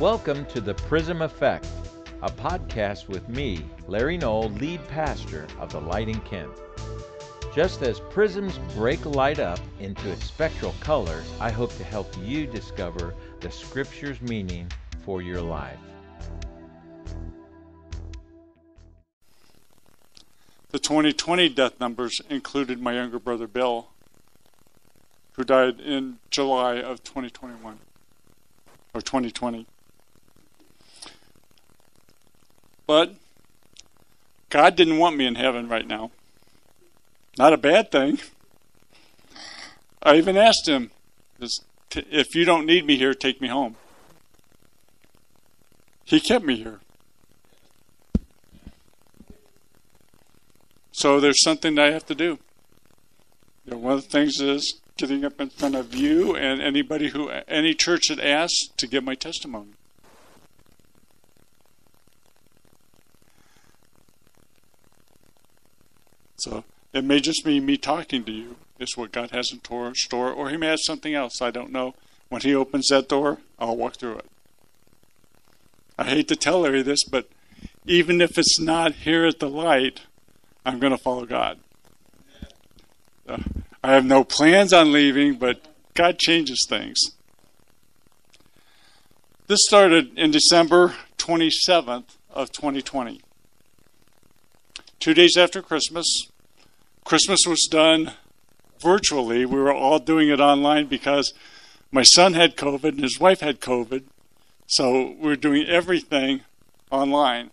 Welcome to the Prism Effect, a podcast with me, Larry Knoll, lead pastor of the Light in Kent. Just as prisms break light up into its spectral colors, I hope to help you discover the Scripture's meaning for your life. The 2020 death numbers included my younger brother Bill, who died in July of 2021 or 2020. But God didn't want me in heaven right now. Not a bad thing. I even asked him, if you don't need me here, take me home. He kept me here. So there's something that I have to do. You know, one of the things is getting up in front of you and anybody who, any church that asks to give my testimony. So it may just be me talking to you. It's what God has in store, or He may have something else. I don't know. When He opens that door, I'll walk through it. I hate to tell Larry this, but even if it's not here at the light, I'm going to follow God. Uh, I have no plans on leaving, but God changes things. This started in December 27th of 2020. Two days after Christmas, Christmas was done virtually. We were all doing it online because my son had COVID and his wife had COVID. So we are doing everything online.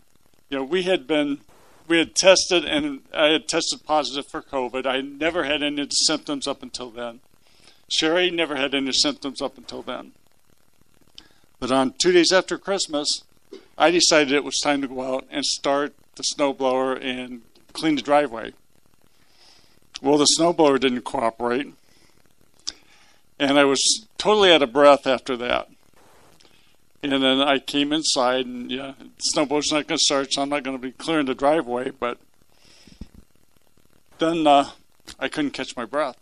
You know, we had been we had tested and I had tested positive for COVID. I never had any symptoms up until then. Sherry never had any symptoms up until then. But on two days after Christmas, I decided it was time to go out and start the snowblower and clean the driveway. Well, the snowblower didn't cooperate, and I was totally out of breath after that. And then I came inside, and yeah, snowboard's not going to start, so I'm not going to be clearing the driveway. But then uh, I couldn't catch my breath.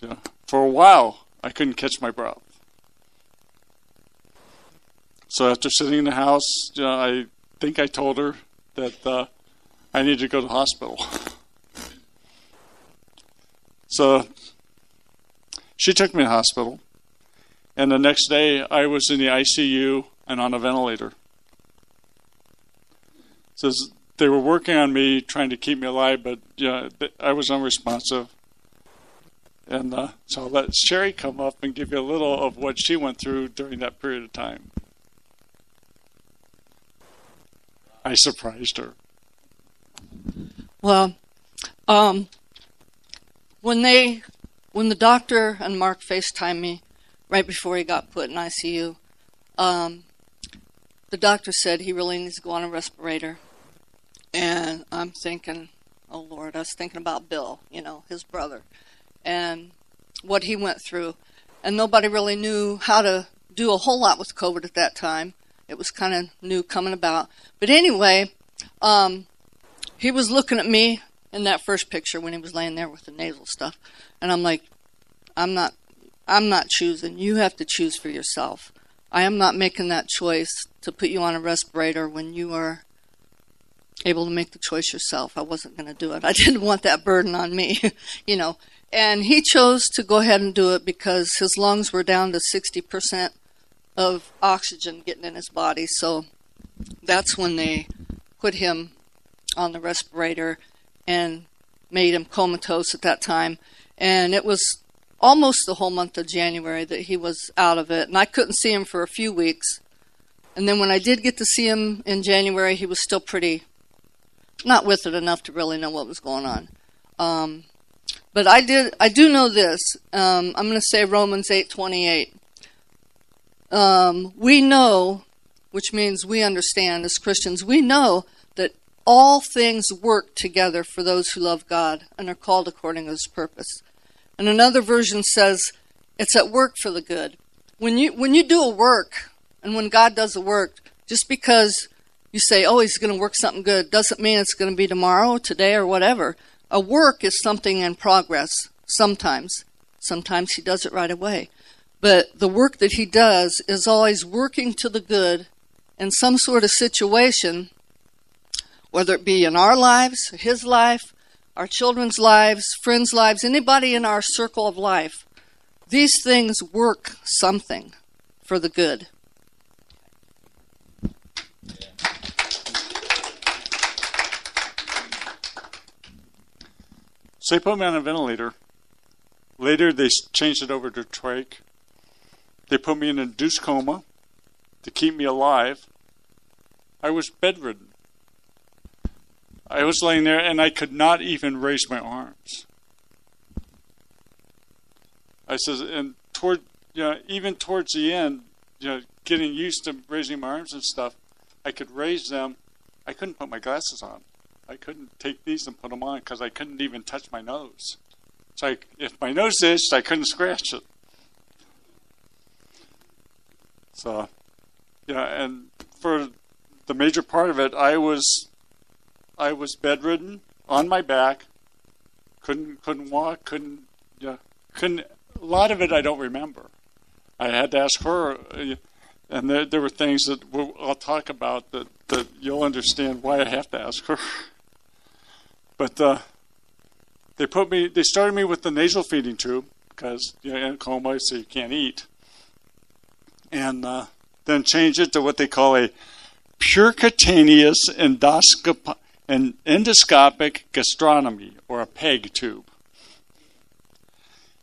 Yeah. For a while, I couldn't catch my breath. So after sitting in the house, you know, I think I told her that uh, I needed to go to the hospital. so she took me to the hospital. And the next day, I was in the ICU and on a ventilator. So they were working on me, trying to keep me alive, but yeah, I was unresponsive. And uh, so I'll let Sherry come up and give you a little of what she went through during that period of time. I surprised her. Well, um, when they, when the doctor and Mark FaceTimed me, right before he got put in ICU, um, the doctor said he really needs to go on a respirator. And I'm thinking, oh Lord, I was thinking about Bill, you know, his brother, and what he went through. And nobody really knew how to do a whole lot with COVID at that time. It was kind of new coming about. But anyway, um, he was looking at me in that first picture when he was laying there with the nasal stuff. And I'm like, I'm not I'm not choosing. You have to choose for yourself. I am not making that choice to put you on a respirator when you are able to make the choice yourself. I wasn't going to do it. I didn't want that burden on me, you know. And he chose to go ahead and do it because his lungs were down to 60% of oxygen getting in his body. So that's when they put him on the respirator and made him comatose at that time. And it was almost the whole month of January that he was out of it, and I couldn't see him for a few weeks. And then when I did get to see him in January, he was still pretty not with it enough to really know what was going on. Um, but I did. I do know this. Um, I'm going to say Romans 8:28. Um, we know, which means we understand as Christians, we know that all things work together for those who love God and are called according to His purpose. And another version says it's at work for the good. When you when you do a work and when God does a work, just because you say, "Oh, he's going to work something good," doesn't mean it's going to be tomorrow, today, or whatever. A work is something in progress. Sometimes, sometimes he does it right away. But the work that he does is always working to the good in some sort of situation, whether it be in our lives, his life, our children's lives, friends' lives, anybody in our circle of life. These things work something for the good. So they put me on a ventilator. Later, they changed it over to trach. They put me in a induced coma to keep me alive. I was bedridden. I was laying there and I could not even raise my arms. I says, and toward, you know, even towards the end, you know, getting used to raising my arms and stuff, I could raise them. I couldn't put my glasses on. I couldn't take these and put them on because I couldn't even touch my nose. So I, if my nose itched, I couldn't scratch it. So, yeah, and for the major part of it, I was, I was bedridden on my back, couldn't couldn't walk, couldn't, yeah, couldn't. A lot of it I don't remember. I had to ask her, uh, and there, there were things that we'll, I'll talk about that, that you'll understand why I have to ask her. But uh, they put me, they started me with the nasal feeding tube because you're in a coma, so you can't eat, and uh, then change it to what they call a percutaneous endoscop- endoscopic gastrostomy or a PEG tube.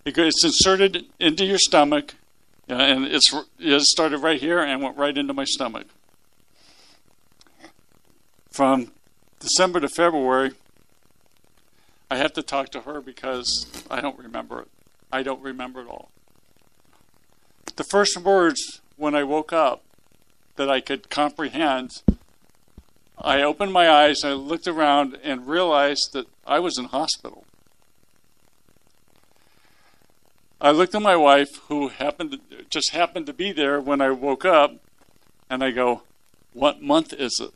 It's inserted into your stomach, and it's it started right here and went right into my stomach. From December to February, I have to talk to her because I don't remember it. I don't remember it all. The first words when I woke up that I could comprehend, I opened my eyes, I looked around, and realized that I was in hospital. I looked at my wife, who happened to, just happened to be there when I woke up, and I go, "What month is it?"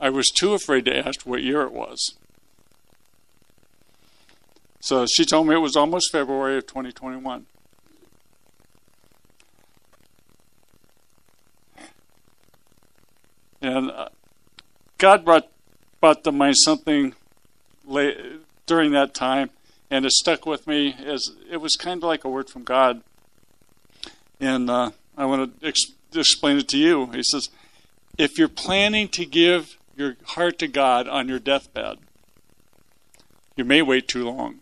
I was too afraid to ask what year it was. So she told me it was almost February of 2021. And uh, God brought, brought to mind something late, during that time, and it stuck with me as it was kind of like a word from God. And uh, I want to ex- explain it to you. He says, if you're planning to give your heart to God on your deathbed, you may wait too long.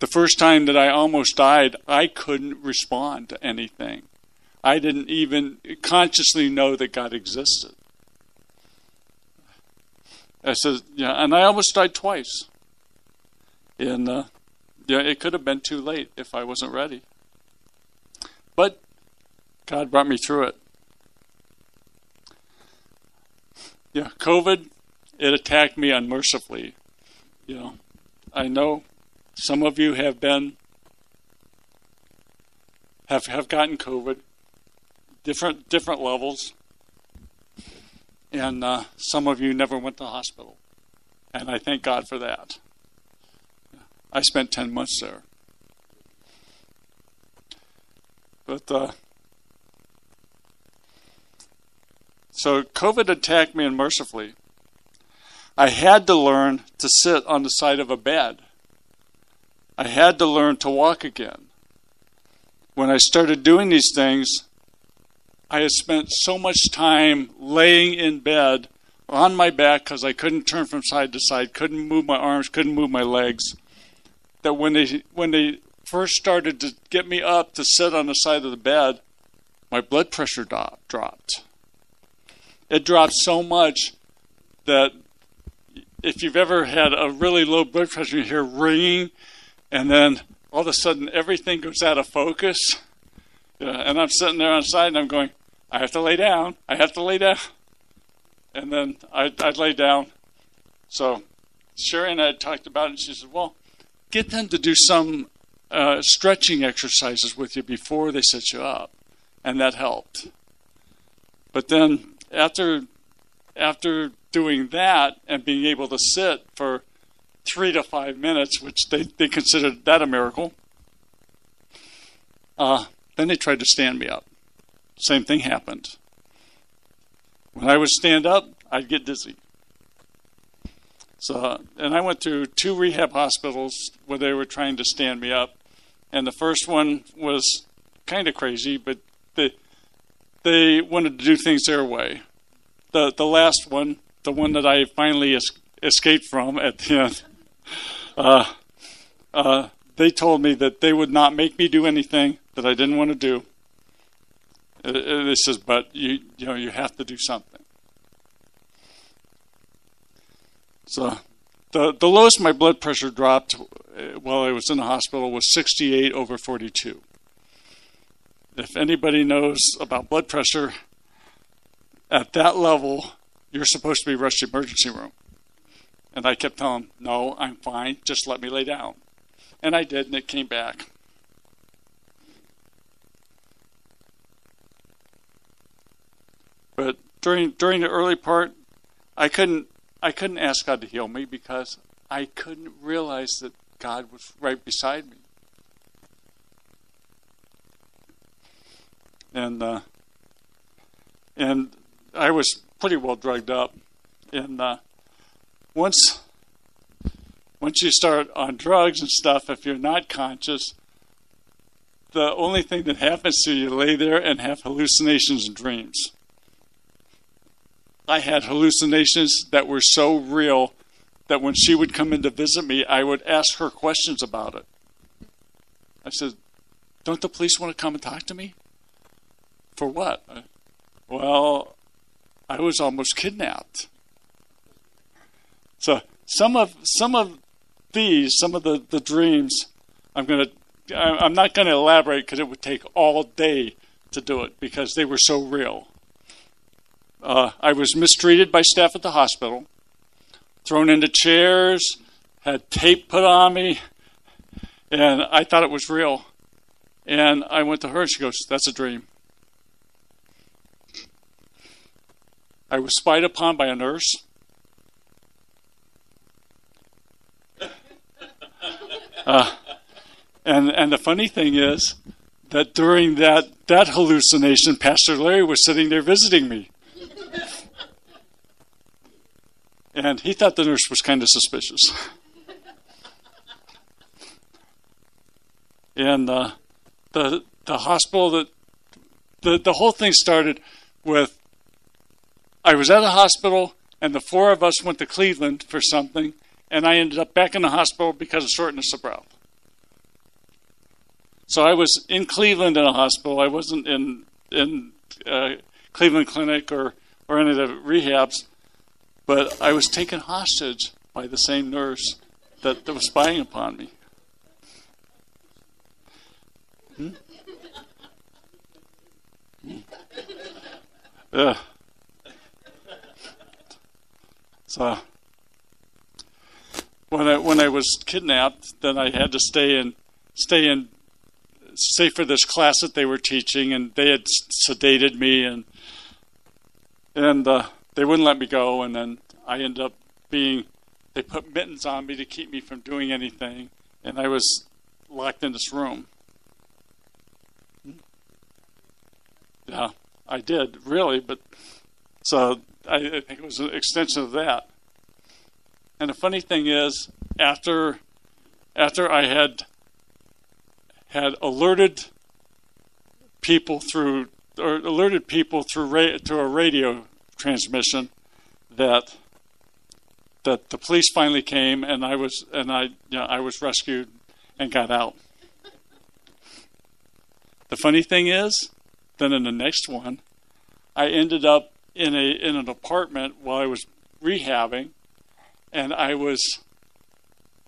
The first time that I almost died, I couldn't respond to anything. I didn't even consciously know that God existed. I said, yeah, and I almost died twice. And uh, yeah, it could have been too late if I wasn't ready. But God brought me through it. Yeah, COVID, it attacked me unmercifully. You know, I know some of you have been have have gotten COVID, different different levels, and uh, some of you never went to hospital, and I thank God for that. I spent ten months there, but uh, So COVID attacked me unmercifully. I had to learn to sit on the side of a bed. I had to learn to walk again. When I started doing these things, I had spent so much time laying in bed on my back because I couldn't turn from side to side, couldn't move my arms, couldn't move my legs. That when they when they first started to get me up to sit on the side of the bed, my blood pressure do- dropped it dropped so much that if you've ever had a really low blood pressure, you hear ringing, and then all of a sudden everything goes out of focus. and I'm sitting there on the side and I'm going, I have to lay down. I have to lay down. And then I, I'd lay down. So Sherry and I talked about it, and she said, Well, get them to do some uh, stretching exercises with you before they set you up. And that helped. But then after after doing that and being able to sit for three to five minutes, which they, they considered that a miracle. Uh, then they tried to stand me up. Same thing happened. When I would stand up, I'd get dizzy. So, and I went to two rehab hospitals where they were trying to stand me up, and the first one was kind of crazy, but they they wanted to do things their way. The the last one, the one that I finally es- escaped from at the end, uh, uh, they told me that they would not make me do anything that I didn't want to do. They says, but you you know you have to do something. So, the the lowest my blood pressure dropped uh, while I was in the hospital was 68 over 42. If anybody knows about blood pressure, at that level, you're supposed to be rushed to emergency room. And I kept telling him, no, I'm fine, just let me lay down. And I did, and it came back. But during during the early part, I couldn't I couldn't ask God to heal me because I couldn't realize that God was right beside me. And uh, and I was pretty well drugged up. And uh, once once you start on drugs and stuff, if you're not conscious, the only thing that happens to you, you lay there and have hallucinations and dreams. I had hallucinations that were so real that when she would come in to visit me, I would ask her questions about it. I said, Don't the police want to come and talk to me? For what? Well, I was almost kidnapped. So some of some of these, some of the, the dreams, I'm gonna I'm not to elaborate because it would take all day to do it because they were so real. Uh, I was mistreated by staff at the hospital, thrown into chairs, had tape put on me, and I thought it was real. And I went to her, and she goes, That's a dream. I was spied upon by a nurse. Uh, and and the funny thing is that during that that hallucination, Pastor Larry was sitting there visiting me. And he thought the nurse was kind of suspicious. and uh, the the hospital that the the whole thing started with I was at a hospital and the four of us went to Cleveland for something and I ended up back in the hospital because of shortness of breath. So I was in Cleveland in a hospital. I wasn't in in uh, Cleveland Clinic or or any of the rehabs. But I was taken hostage by the same nurse that, that was spying upon me. Hmm? Hmm. So when I when I was kidnapped, then I had to stay in stay in stay for this class that they were teaching, and they had sedated me and and uh, they wouldn't let me go, and then I ended up being. They put mittens on me to keep me from doing anything, and I was locked in this room. Yeah, I did really, but so I, I think it was an extension of that. And the funny thing is, after after I had had alerted people through or alerted people through ra- to a radio transmission that that the police finally came and I was and I you know, I was rescued and got out. The funny thing is, then in the next one, I ended up in a in an apartment while I was rehabbing, and I was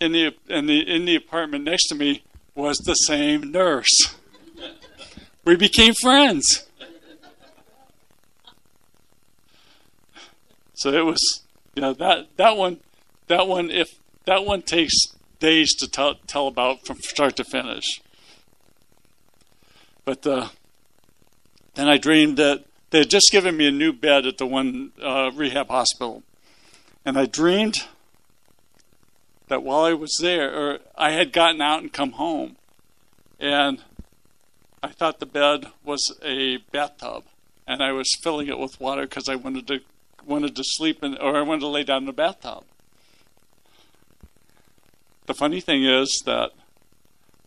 in the in the in the apartment next to me was the same nurse. We became friends. So it was, you know, that that one, that one, if that one takes days to tell tell about from start to finish. But uh, then I dreamed that they had just given me a new bed at the one uh, rehab hospital, and I dreamed that while I was there, or I had gotten out and come home, and I thought the bed was a bathtub, and I was filling it with water because I wanted to wanted to sleep in, or I wanted to lay down in the bathtub. The funny thing is that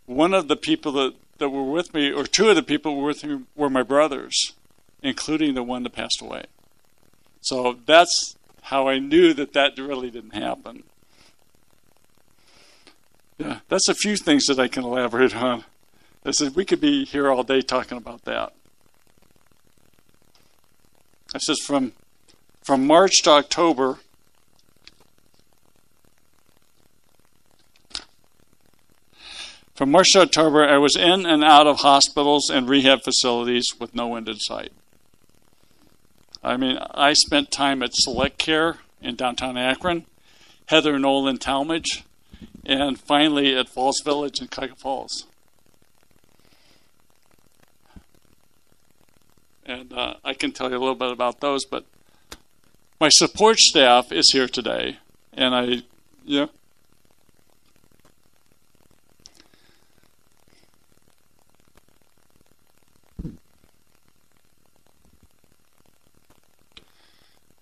one of the people that, that were with me, or two of the people were with me, were my brothers, including the one that passed away. So that's how I knew that that really didn't happen. Yeah, that's a few things that I can elaborate on. I said we could be here all day talking about that. I says from from March to October. From March to October, I was in and out of hospitals and rehab facilities with no end in sight. I mean, I spent time at Select Care in downtown Akron, Heather Knoll in Tallmadge, and finally at Falls Village in Cuyahoga Falls. And uh, I can tell you a little bit about those, but my support staff is here today, and I, yeah.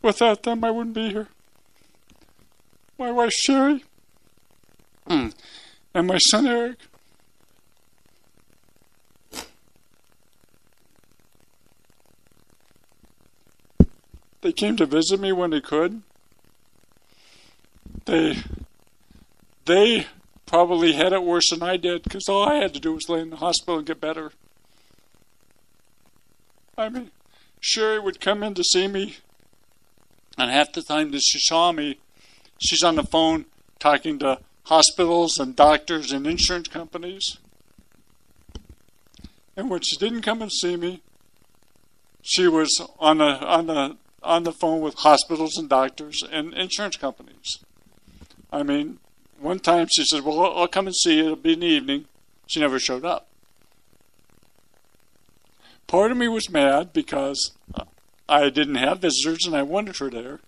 Without them, I wouldn't be here. My wife Sherry, Mm. and my son Eric. They came to visit me when they could. They they probably had it worse than I did because all I had to do was lay in the hospital and get better. I mean, Sherry would come in to see me, and half the time that she saw me, she's on the phone talking to hospitals and doctors and insurance companies. And when she didn't come and see me, she was on a on a on the phone with hospitals and doctors and insurance companies. I mean, one time she said, Well, I'll come and see you. It'll be in the evening. She never showed up. Part of me was mad because I didn't have visitors and I wanted her there.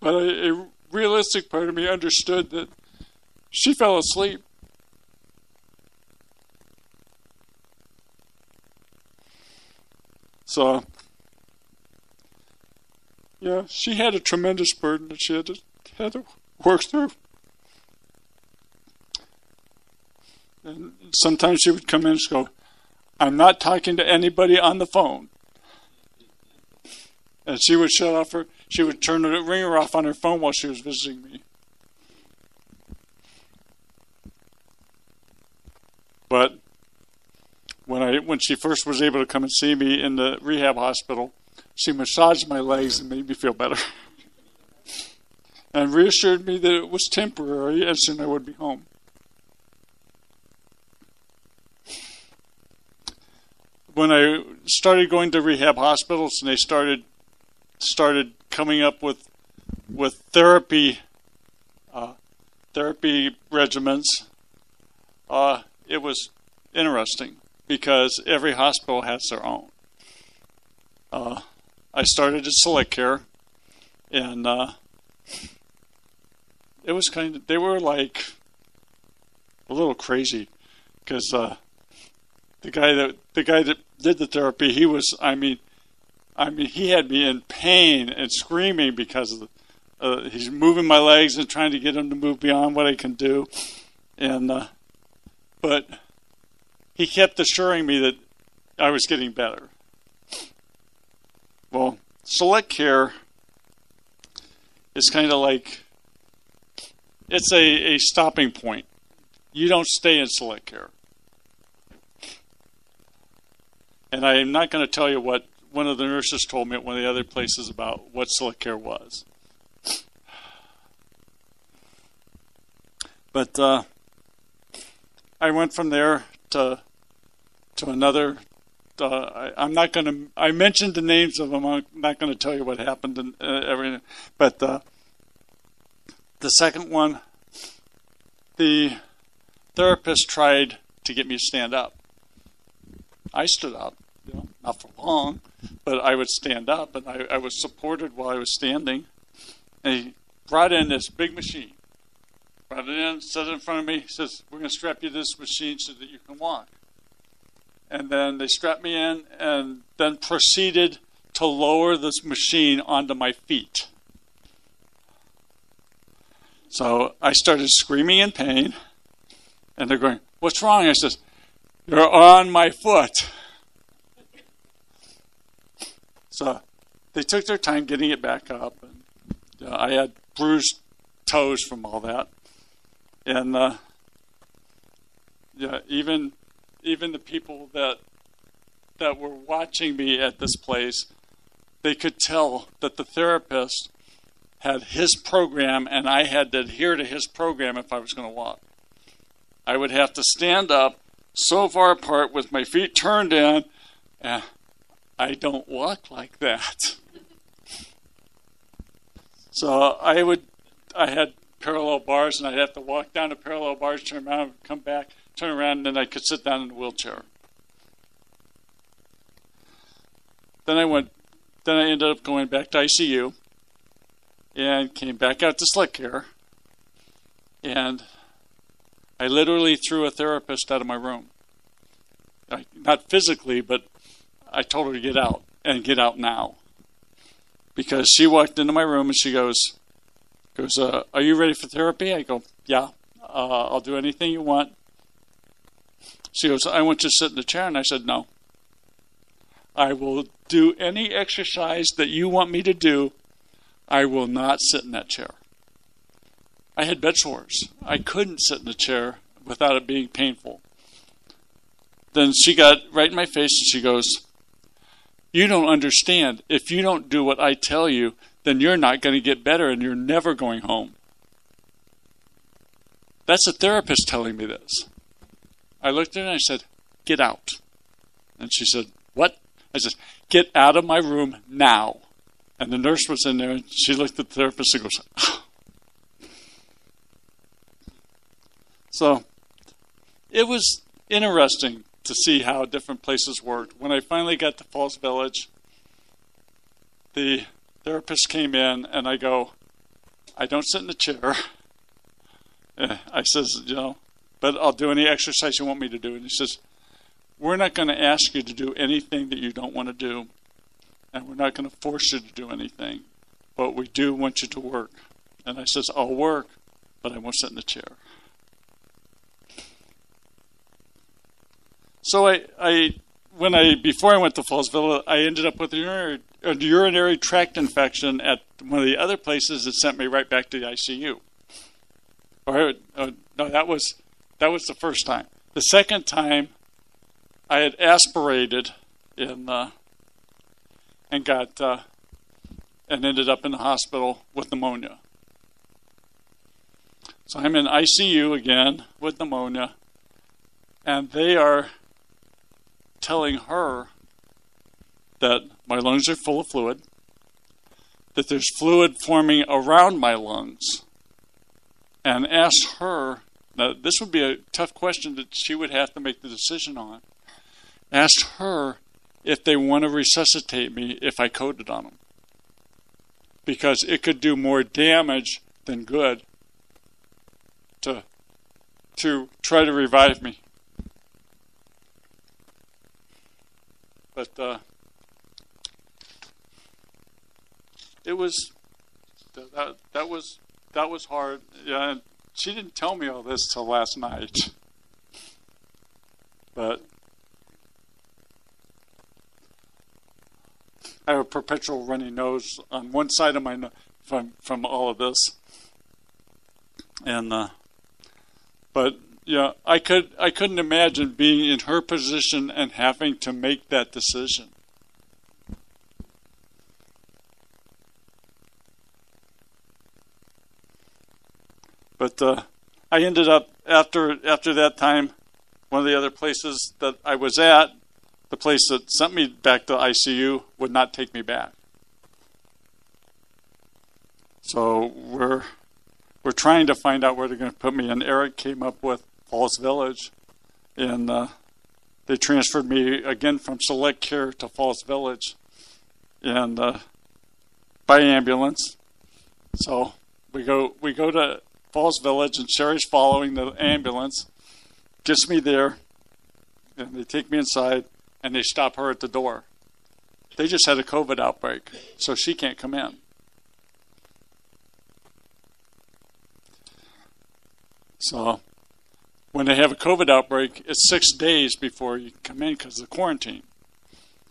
But a realistic part of me understood that she fell asleep. So yeah, she had a tremendous burden that she had to, had to work through. And sometimes she would come in and go, I'm not talking to anybody on the phone. And she would shut off her, she would turn the ringer off on her phone while she was visiting me. But when I when she first was able to come and see me in the rehab hospital, she massaged my legs and made me feel better. and reassured me that it was temporary and soon I would be home. When I started going to rehab hospitals and they started started coming up with with therapy uh, therapy regimens, uh, it was interesting because every hospital has their own. Uh, I started at Select Care, and uh, it was kind of they were like a little crazy because uh, the guy that the guy that did the therapy he was I mean I mean he had me in pain and screaming because of the, uh, he's moving my legs and trying to get him to move beyond what I can do, and uh, but he kept assuring me that I was getting better. Well, select care is kind of like it's a, a stopping point. You don't stay in select care. And I am not going to tell you what one of the nurses told me at one of the other places about what select care was. But uh, I went from there to to another uh, I, am not going to. I mentioned the names of them. I'm not going to tell you what happened and uh, everything. But uh, the second one, the therapist tried to get me to stand up. I stood up, not for long, but I would stand up, and I, I was supported while I was standing. And he brought in this big machine, brought it in, set it in front of me. He says, "We're going to strap you to this machine so that you can walk." And then they strapped me in, and then proceeded to lower this machine onto my feet. So I started screaming in pain, and they're going, "What's wrong?" I says, "You're on my foot." So they took their time getting it back up, and uh, I had bruised toes from all that, and uh, yeah, even even the people that that were watching me at this place, they could tell that the therapist had his program, and I had to adhere to his program if I was going to walk. I would have to stand up so far apart with my feet turned in. and I don't walk like that. So I would, I had parallel bars, and I'd have to walk down the parallel bars, turn around, come back, turn around, and then I could sit down in the wheelchair. Then I went, then I ended up going back to ICU, and came back out to select care, and I literally threw a therapist out of my room. I, not physically, but I told her to get out and get out now because she walked into my room and she goes, goes, uh, "Are you ready for therapy?" I go, "Yeah, uh, I'll do anything you want." She goes, "I want you to sit in the chair," and I said, "No. I will do any exercise that you want me to do. I will not sit in that chair." I had bed sores. I couldn't sit in the chair without it being painful. Then she got right in my face and she goes, you don't understand. If you don't do what I tell you, then you're not going to get better and you're never going home. That's a therapist telling me this. I looked at her and I said, Get out. And she said, What? I said, Get out of my room now. And the nurse was in there and she looked at the therapist and goes, oh. So it was interesting to see how different places worked. When I finally got to Falls Village, the therapist came in and I go, I don't sit in the chair. I says, you know, but I'll do any exercise you want me to do. And he says, we're not going to ask you to do anything that you don't want to do, and we're not going to force you to do anything, but we do want you to work. And I says, I'll work, but I won't sit in the chair. So I, I when I before I went to Fallsville, I ended up with a urinary, a urinary tract infection at one of the other places that sent me right back to the ICU. Or uh, no, that was that was the first time. The second time, I had aspirated in uh, and got uh, and ended up in the hospital with pneumonia. So I'm in ICU again with pneumonia, and they are telling her that my lungs are full of fluid, that there's fluid forming around my lungs, and asked her now, this would be a tough question that she would have to make the decision on. Asked her if they want to resuscitate me if I coded on them. Because it could do more damage than good to, to try to revive me. But uh, it was that that was that was hard. Yeah, she didn't tell me all this till last night. But I have a perpetual runny nose on one side of my nose from from all of this, and uh, but yeah, I could I couldn't imagine being in her position and having to make that decision. But uh, I ended up after after that time, one of the other places that I was at, the place that sent me back to ICU would not take me back. So we're we're trying to find out where they're going to put me. And Eric came up with Falls Village, and uh, they transferred me again from Select Care to Falls Village, and uh, by ambulance. So we go we go to Falls Village, and Sherry's following the ambulance, gets me there, and they take me inside, and they stop her at the door. They just had a COVID outbreak, so she can't come in. So, when they have a COVID outbreak, it's six days before you come in because of the quarantine.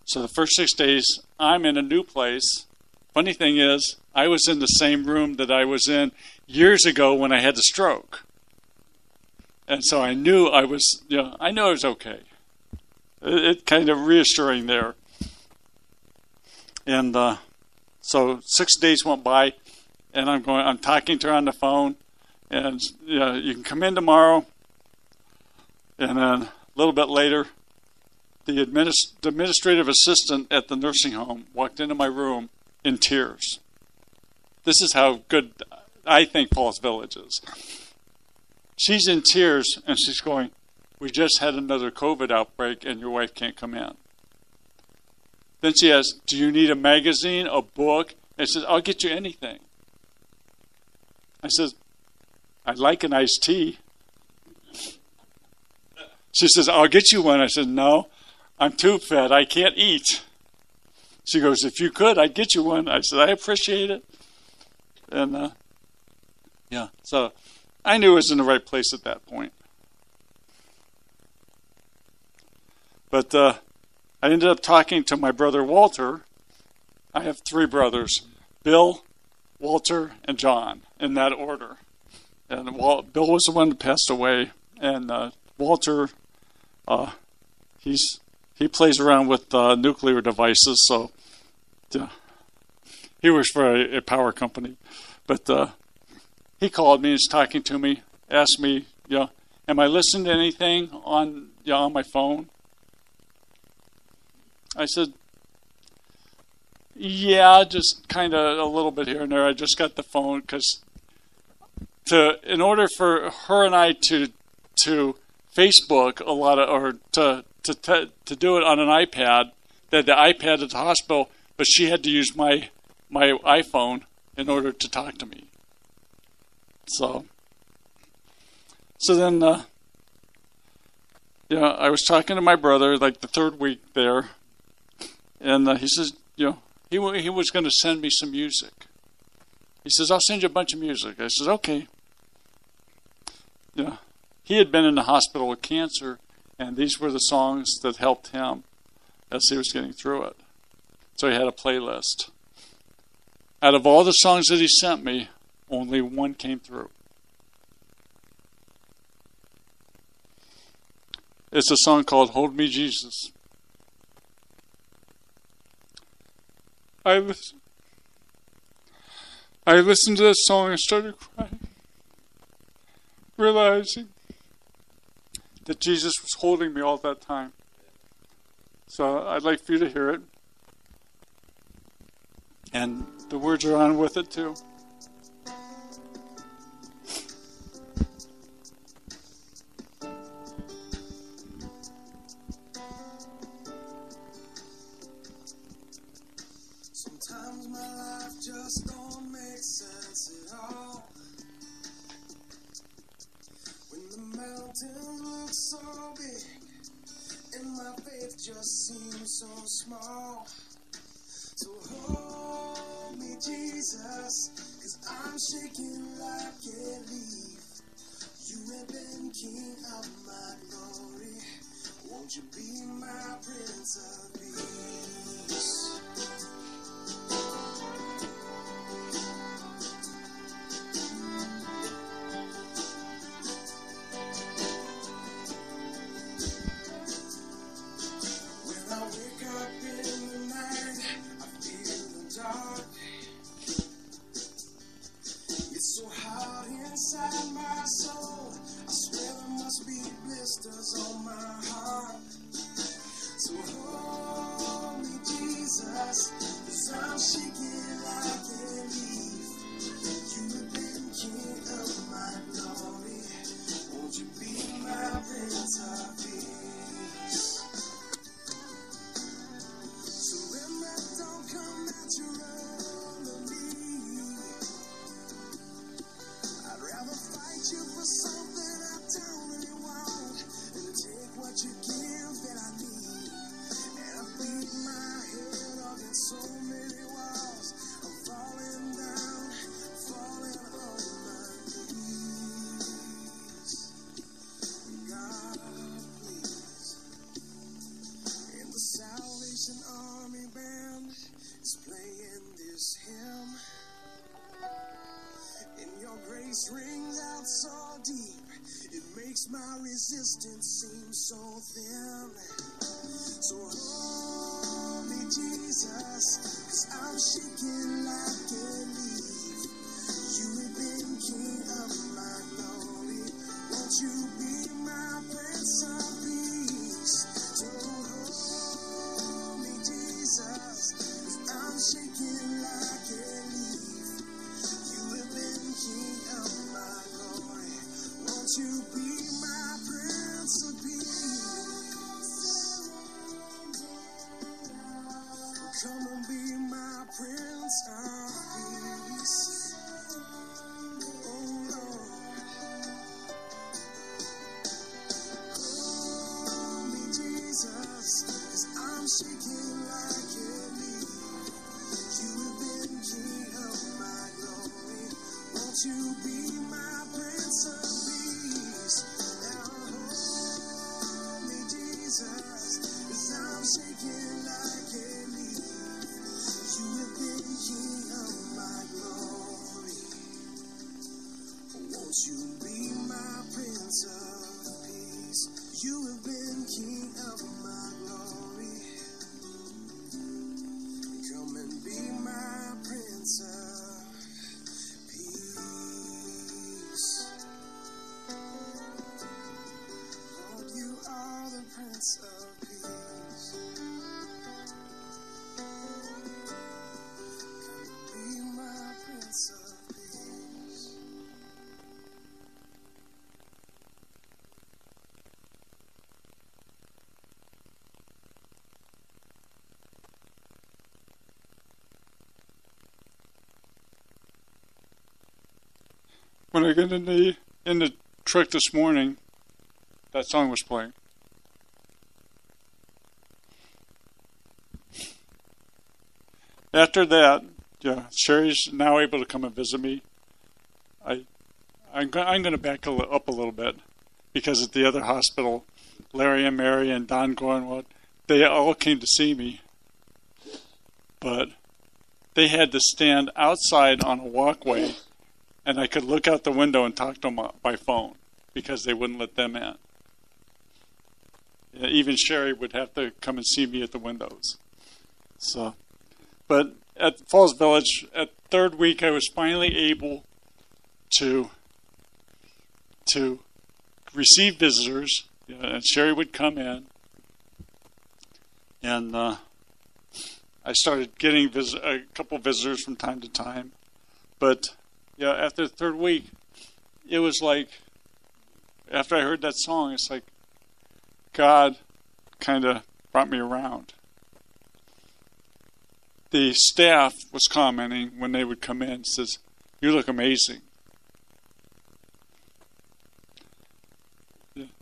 So, the first six days, I'm in a new place. Funny thing is, I was in the same room that I was in years ago when I had the stroke. And so I knew I was, you know, I knew I was okay. It, it kind of reassuring there. And uh, so six days went by, and I'm going. I'm talking to her on the phone, and you, know, you can come in tomorrow. And then a little bit later, the, administ- the administrative assistant at the nursing home walked into my room in tears. This is how good I think Falls Village is. She's in tears and she's going, We just had another COVID outbreak and your wife can't come in. Then she asks, Do you need a magazine, a book? And says, I'll get you anything. I says, I'd like an iced tea. She says, I'll get you one. I said, No, I'm too fat. I can't eat. She goes, If you could, I'd get you one. I said, I appreciate it. And uh, yeah, so I knew I was in the right place at that point. But uh, I ended up talking to my brother Walter. I have three brothers Bill, Walter, and John, in that order. And Walt, Bill was the one that passed away, and uh, Walter, uh, he's he plays around with uh, nuclear devices, so yeah, he works for a, a power company. But uh, he called me, he's talking to me, asked me, you know, am I listening to anything on you know, on my phone? I said, yeah, just kind of a little bit here and there. I just got the phone because to in order for her and I to to Facebook a lot of or to to to, to do it on an iPad, that the iPad at the hospital, but she had to use my my iPhone in order to talk to me. So, so then, uh, you know, I was talking to my brother like the third week there, and uh, he says, you know, he he was going to send me some music. He says, I'll send you a bunch of music. I says, okay. Yeah, he had been in the hospital with cancer, and these were the songs that helped him as he was getting through it. So he had a playlist. Out of all the songs that he sent me, only one came through. It's a song called Hold Me Jesus. I listened, I listened to this song and started crying, realizing that Jesus was holding me all that time. So I'd like for you to hear it. And the words are on with it too. Just seems so small. So hold me, Jesus, cause I'm shaking like a leaf. You have been king of my glory. Won't you be my prince of peace? Thin. So hold me, Jesus, cause I'm shaking like a leaf. You have been king of my glory. Won't you be my prince of When I got in the in the truck this morning, that song was playing. After that, yeah, Sherry's now able to come and visit me. I, I'm go- I'm going to back a li- up a little bit because at the other hospital, Larry and Mary and Don Gornwood, they all came to see me, but they had to stand outside on a walkway and I could look out the window and talk to them by phone because they wouldn't let them in. Even Sherry would have to come and see me at the windows. So, but at Falls Village, at third week, I was finally able to to receive visitors, and Sherry would come in, and uh, I started getting vis- a couple visitors from time to time, but yeah, after the third week, it was like, after I heard that song, it's like God kind of brought me around. The staff was commenting when they would come in, says, "You look amazing."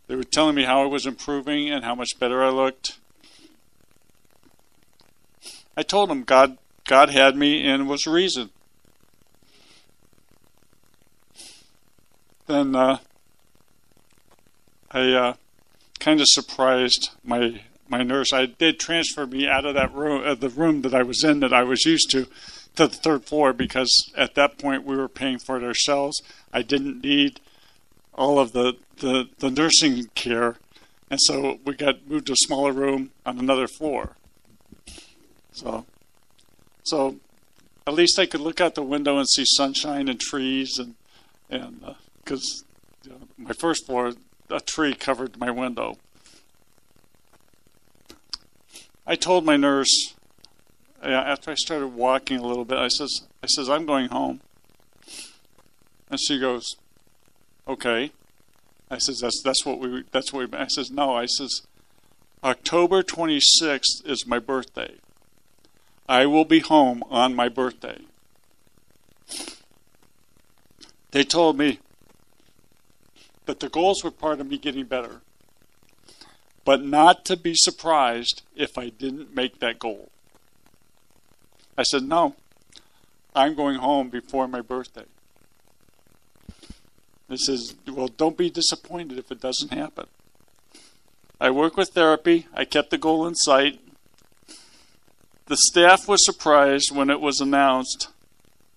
They were telling me how I was improving and how much better I looked. I told them God, God had me and was reason. Then uh, I uh, kind of surprised my my nurse. I did transfer me out of that room, uh, the room that I was in that I was used to, to the third floor because at that point we were paying for it ourselves. I didn't need all of the the, the nursing care, and so we got moved to a smaller room on another floor. So, so at least I could look out the window and see sunshine and trees and and because you know, my first floor, a tree covered my window. I told my nurse after I started walking a little bit. I says, "I says I'm going home," and she goes, "Okay." I says, "That's that's what we that's what we." I says, "No." I says, "October 26th is my birthday. I will be home on my birthday." They told me that the goals were part of me getting better, but not to be surprised if I didn't make that goal. I said, No, I'm going home before my birthday. They says, Well, don't be disappointed if it doesn't happen. I work with therapy, I kept the goal in sight. The staff was surprised when it was announced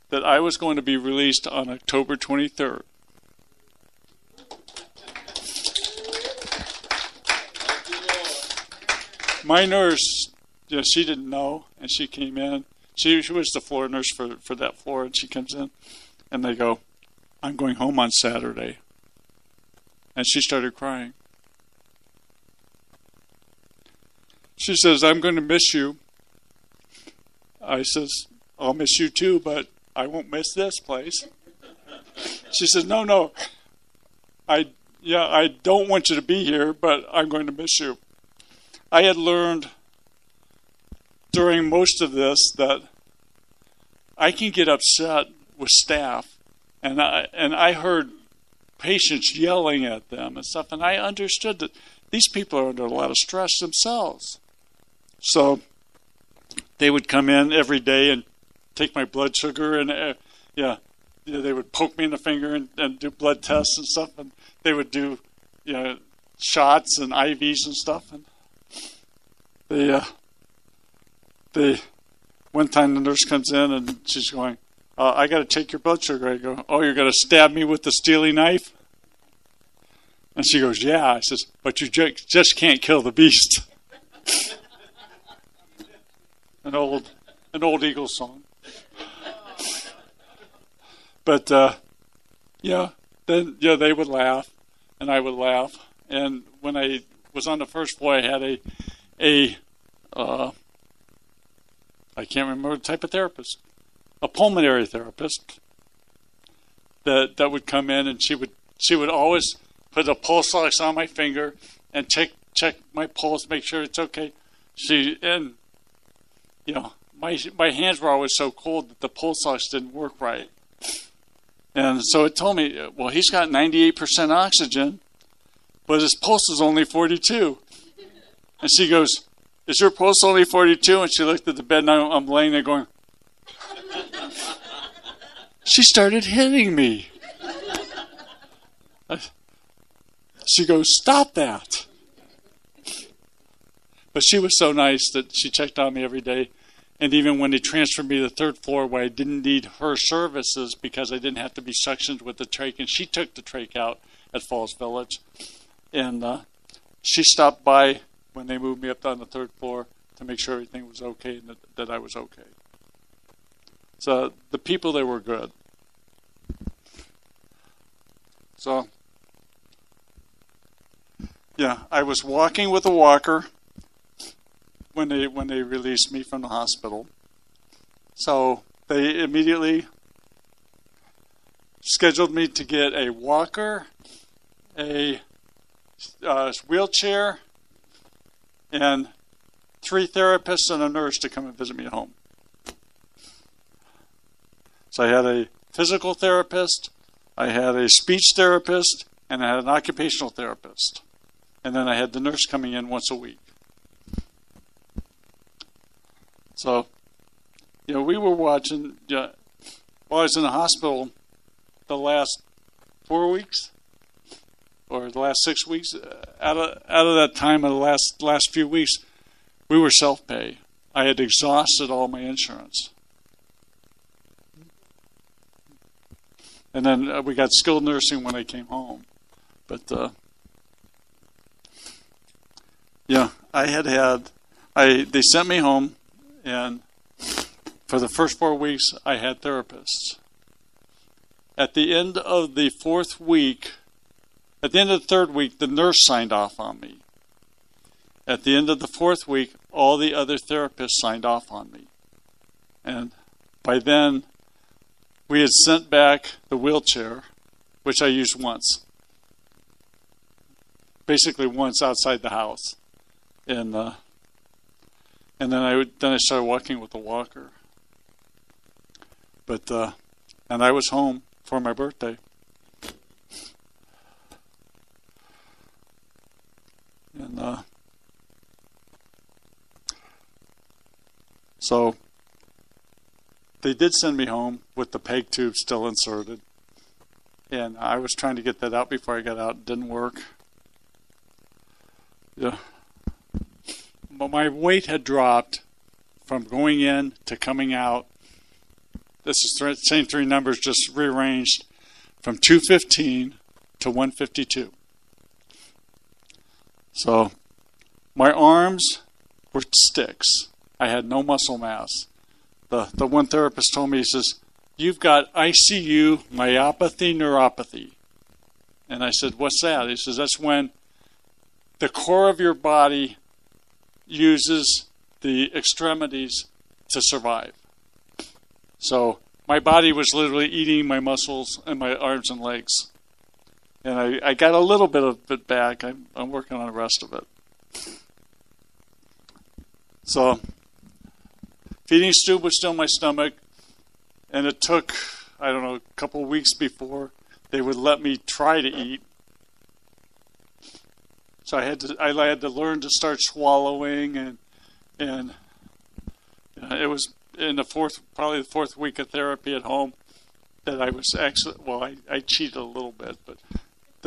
that I was going to be released on October 23rd. My nurse, you know, she didn't know, and she came in. She, she was the floor nurse for, for that floor, and she comes in, and they go, I'm going home on Saturday. And she started crying. She says, I'm going to miss you. I says, I'll miss you too, but I won't miss this place. She says, No, no. I yeah, I don't want you to be here, but I'm going to miss you. I had learned during most of this that I can get upset with staff and I and I heard patients yelling at them and stuff and I understood that these people are under a lot of stress themselves. So they would come in every day and take my blood sugar and uh, yeah, they would poke me in the finger and, and do blood tests and stuff and they would do you know shots and IVs and stuff and they uh, one time the nurse comes in and she's going uh, I got to take your blood sugar. I go, oh, you're going to stab me with the steely knife? And she goes, yeah. I says, but you ju- just can't kill the beast. an old, an old Eagles song. But uh, yeah, then yeah, they would laugh, and I would laugh. And when I was on the first floor, I had a a uh, I can't remember the type of therapist, a pulmonary therapist that that would come in, and she would she would always put a pulse ox on my finger and check check my pulse, make sure it's okay. She and you know my my hands were always so cold that the pulse ox didn't work right. And so it told me, well, he's got 98% oxygen, but his pulse is only 42. And she goes, Is your pulse only 42? And she looked at the bed, and I'm, I'm laying there going, She started hitting me. She goes, Stop that. But she was so nice that she checked on me every day and even when they transferred me to the third floor where I didn't need her services because I didn't have to be suctioned with the trach, and she took the trach out at Falls Village. And uh, she stopped by when they moved me up on the third floor to make sure everything was okay and that, that I was okay. So the people there were good. So, yeah, I was walking with a walker when they when they released me from the hospital. So they immediately scheduled me to get a walker, a uh, wheelchair, and three therapists and a nurse to come and visit me at home. So I had a physical therapist, I had a speech therapist, and I had an occupational therapist. And then I had the nurse coming in once a week. So, you know, we were watching, you know, while I was in the hospital the last four weeks or the last six weeks, uh, out of, out of that time of the last, last few weeks, we were self pay. I had exhausted all my insurance. And then uh, we got skilled nursing when I came home. But, uh, yeah, I had had, I, they sent me home and for the first four weeks, I had therapists. At the end of the fourth week, at the end of the third week, the nurse signed off on me. At the end of the fourth week, all the other therapists signed off on me. And by then, we had sent back the wheelchair, which I used once. Basically, once outside the house. And uh, and then I then I started walking with a walker. But uh, and I was home for my birthday. And uh, so they did send me home with the peg tube still inserted. And I was trying to get that out before I got out. It didn't work. Yeah But my weight had dropped from going in to coming out. This is the same three numbers just rearranged from 215 to 152. So my arms were sticks. I had no muscle mass. The the one therapist told me he says, "You've got ICU myopathy neuropathy." And I said, "What's that?" He says, "That's when the core of your body uses the extremities to survive." So my body was literally eating my muscles and my arms and legs. And I, I got a little bit of it back. I'm, I'm working on the rest of it. So, feeding tube was still in my stomach, and it took, I don't know, a couple of weeks before they would let me try to eat. So I had to, I had to learn to start swallowing, and and uh, it was in the fourth, probably the fourth week of therapy at home, that I was actually, well, I, I cheated a little bit, but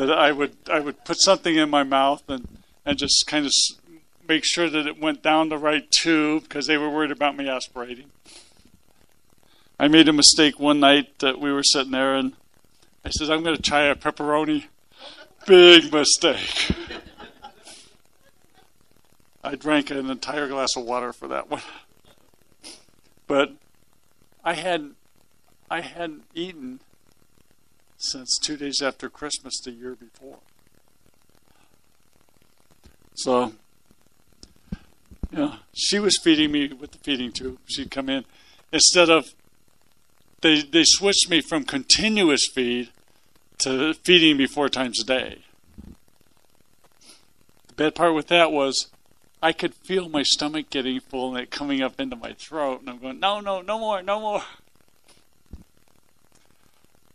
that I would I would put something in my mouth and and just kind of make sure that it went down the right tube because they were worried about me aspirating. I made a mistake one night that we were sitting there and I said, I'm going to try a pepperoni. Big mistake. I drank an entire glass of water for that one. But I had I hadn't eaten since two days after Christmas the year before. So, yeah, she was feeding me with the feeding tube. She'd come in. Instead of, they, they switched me from continuous feed to feeding me four times a day. The bad part with that was I could feel my stomach getting full and it coming up into my throat. And I'm going, no, no, no more, no more.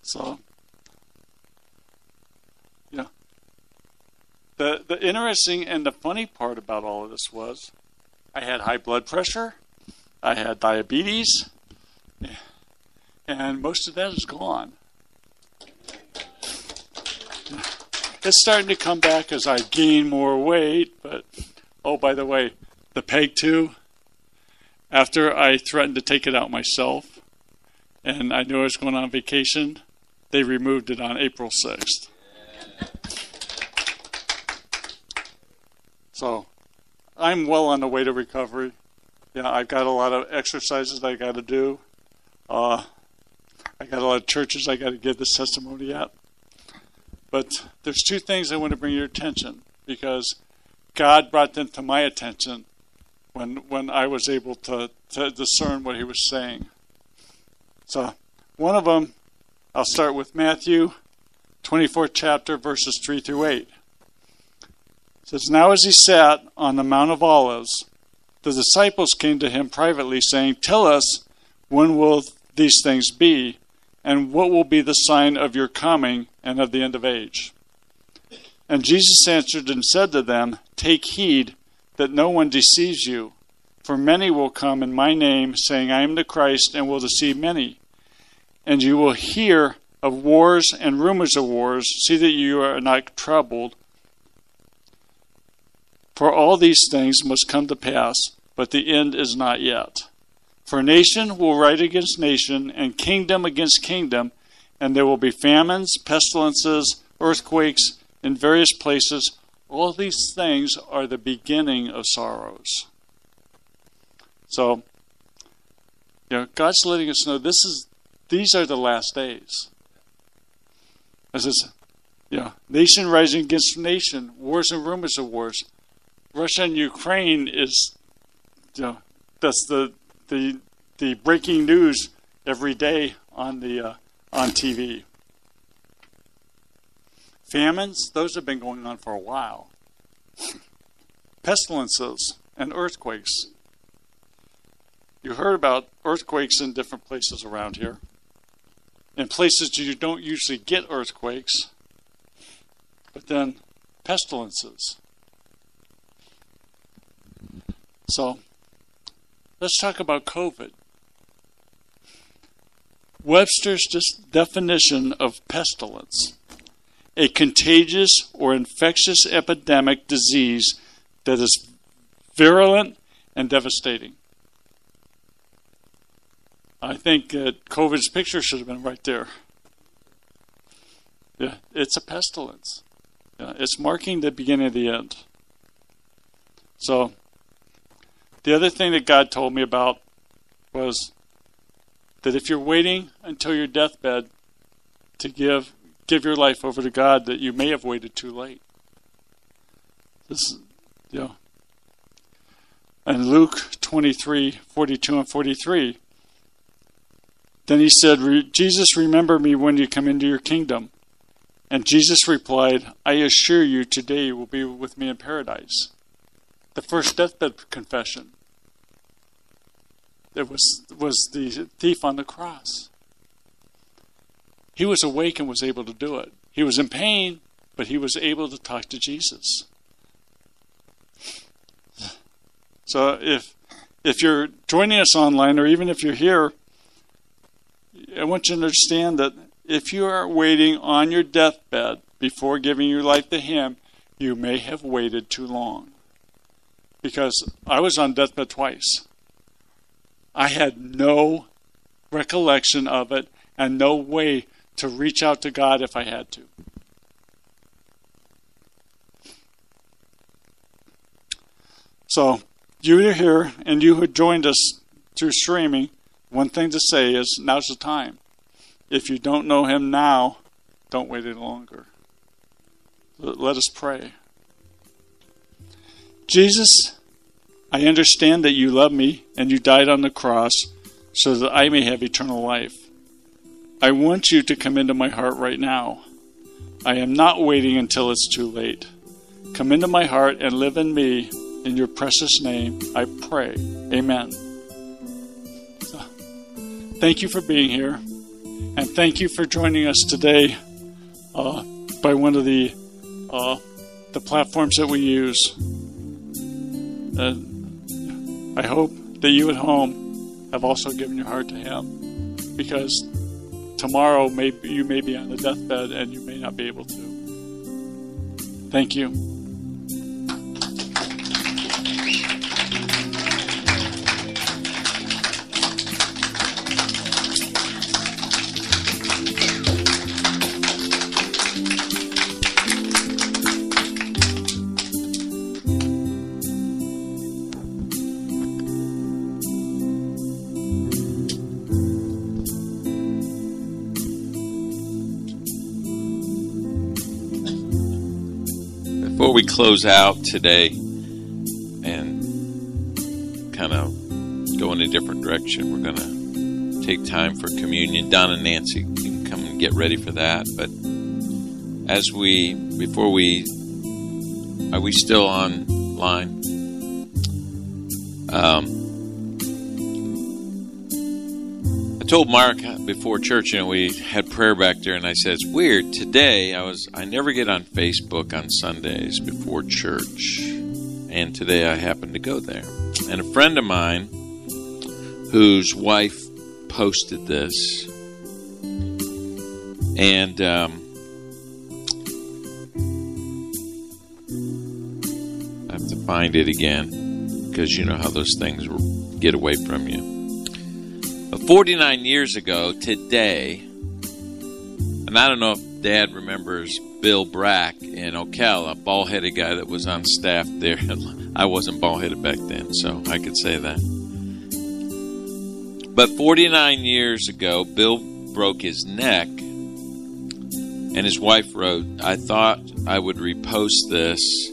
So, The, the interesting and the funny part about all of this was I had high blood pressure, I had diabetes, and most of that is gone. It's starting to come back as I gain more weight, but oh, by the way, the peg tube. After I threatened to take it out myself, and I knew I was going on vacation, they removed it on April 6th. So I'm well on the way to recovery. Yeah, I've got a lot of exercises I got to do. Uh, I got a lot of churches I got to give this testimony at. But there's two things I want to bring your attention because God brought them to my attention when when I was able to, to discern what He was saying. So one of them, I'll start with Matthew 24th chapter verses 3 through 8. Says, Now as he sat on the Mount of Olives, the disciples came to him privately, saying, Tell us, when will these things be, and what will be the sign of your coming and of the end of age? And Jesus answered and said to them, Take heed that no one deceives you, for many will come in my name, saying, I am the Christ, and will deceive many. And you will hear of wars and rumors of wars. See that you are not troubled for all these things must come to pass, but the end is not yet. For nation will rise against nation, and kingdom against kingdom, and there will be famines, pestilences, earthquakes in various places. All these things are the beginning of sorrows. So, you know, God's letting us know this is these are the last days. This is, you know, nation rising against nation, wars and rumors of wars. Russia and Ukraine is, you know, that's the the the breaking news every day on the uh, on TV. Famines, those have been going on for a while. Pestilences and earthquakes. You heard about earthquakes in different places around here. In places you don't usually get earthquakes, but then pestilences. So, let's talk about COVID. Webster's definition of pestilence a contagious or infectious epidemic disease that is virulent and devastating. I think that COVID's picture should have been right there. Yeah, it's a pestilence. Yeah, it's marking the beginning of the end. So, the other thing that God told me about was that if you're waiting until your deathbed to give give your life over to God, that you may have waited too late. This, you know, and Luke 23, 42 and 43. Then he said, Jesus, remember me when you come into your kingdom. And Jesus replied, I assure you, today you will be with me in paradise. The first deathbed confession. It was, was the thief on the cross. He was awake and was able to do it. He was in pain, but he was able to talk to Jesus. So if if you're joining us online or even if you're here, I want you to understand that if you are waiting on your deathbed before giving your life to Him, you may have waited too long. Because I was on deathbed twice. I had no recollection of it and no way to reach out to God if I had to. So, you are here and you who joined us through streaming, one thing to say is now's the time. If you don't know Him now, don't wait any longer. Let us pray. Jesus, I understand that you love me and you died on the cross so that I may have eternal life. I want you to come into my heart right now. I am not waiting until it's too late. Come into my heart and live in me. In your precious name, I pray. Amen. thank you for being here, and thank you for joining us today uh, by one of the uh, the platforms that we use. And I hope that you at home have also given your heart to Him, because tomorrow may, you may be on the deathbed and you may not be able to. Thank you. We close out today and kind of go in a different direction, we're going to take time for communion. Don and Nancy can come and get ready for that. But as we, before we, are we still online? Um, told Mark before church, you know, we had prayer back there, and I said, It's weird. Today, I was, I never get on Facebook on Sundays before church. And today I happened to go there. And a friend of mine, whose wife posted this, and, um, I have to find it again because you know how those things get away from you. 49 years ago today, and I don't know if Dad remembers Bill Brack in Ocala, a bald headed guy that was on staff there. I wasn't bald headed back then, so I could say that. But 49 years ago, Bill broke his neck, and his wife wrote, I thought I would repost this.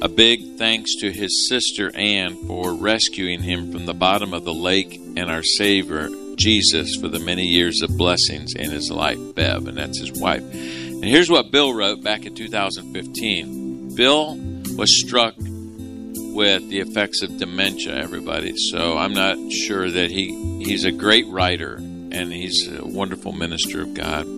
A big thanks to his sister Anne for rescuing him from the bottom of the lake and our Savior, Jesus, for the many years of blessings in his life, Bev, and that's his wife. And here's what Bill wrote back in 2015. Bill was struck with the effects of dementia, everybody. So I'm not sure that he he's a great writer and he's a wonderful minister of God.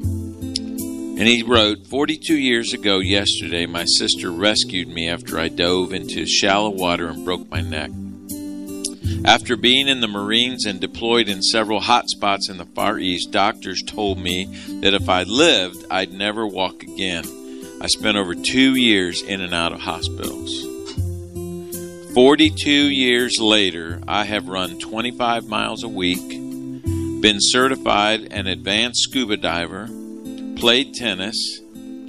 And he wrote, 42 years ago yesterday, my sister rescued me after I dove into shallow water and broke my neck. After being in the Marines and deployed in several hot spots in the Far East, doctors told me that if I lived, I'd never walk again. I spent over two years in and out of hospitals. 42 years later, I have run 25 miles a week, been certified an advanced scuba diver, played tennis,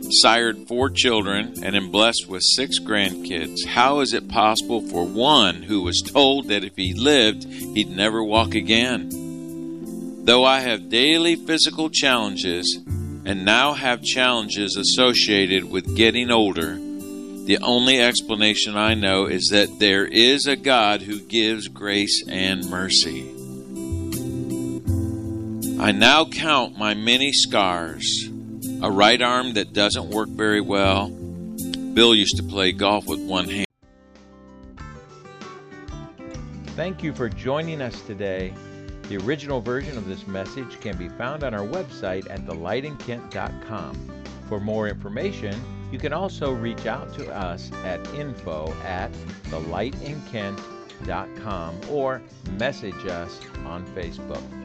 sired four children, and am blessed with six grandkids. How is it possible for one who was told that if he lived, he'd never walk again? Though I have daily physical challenges and now have challenges associated with getting older, the only explanation I know is that there is a God who gives grace and mercy. I now count my many scars a right arm that doesn't work very well. Bill used to play golf with one hand. Thank you for joining us today. The original version of this message can be found on our website at thelightinkent.com. For more information, you can also reach out to us at info at thelightinkent.com or message us on Facebook.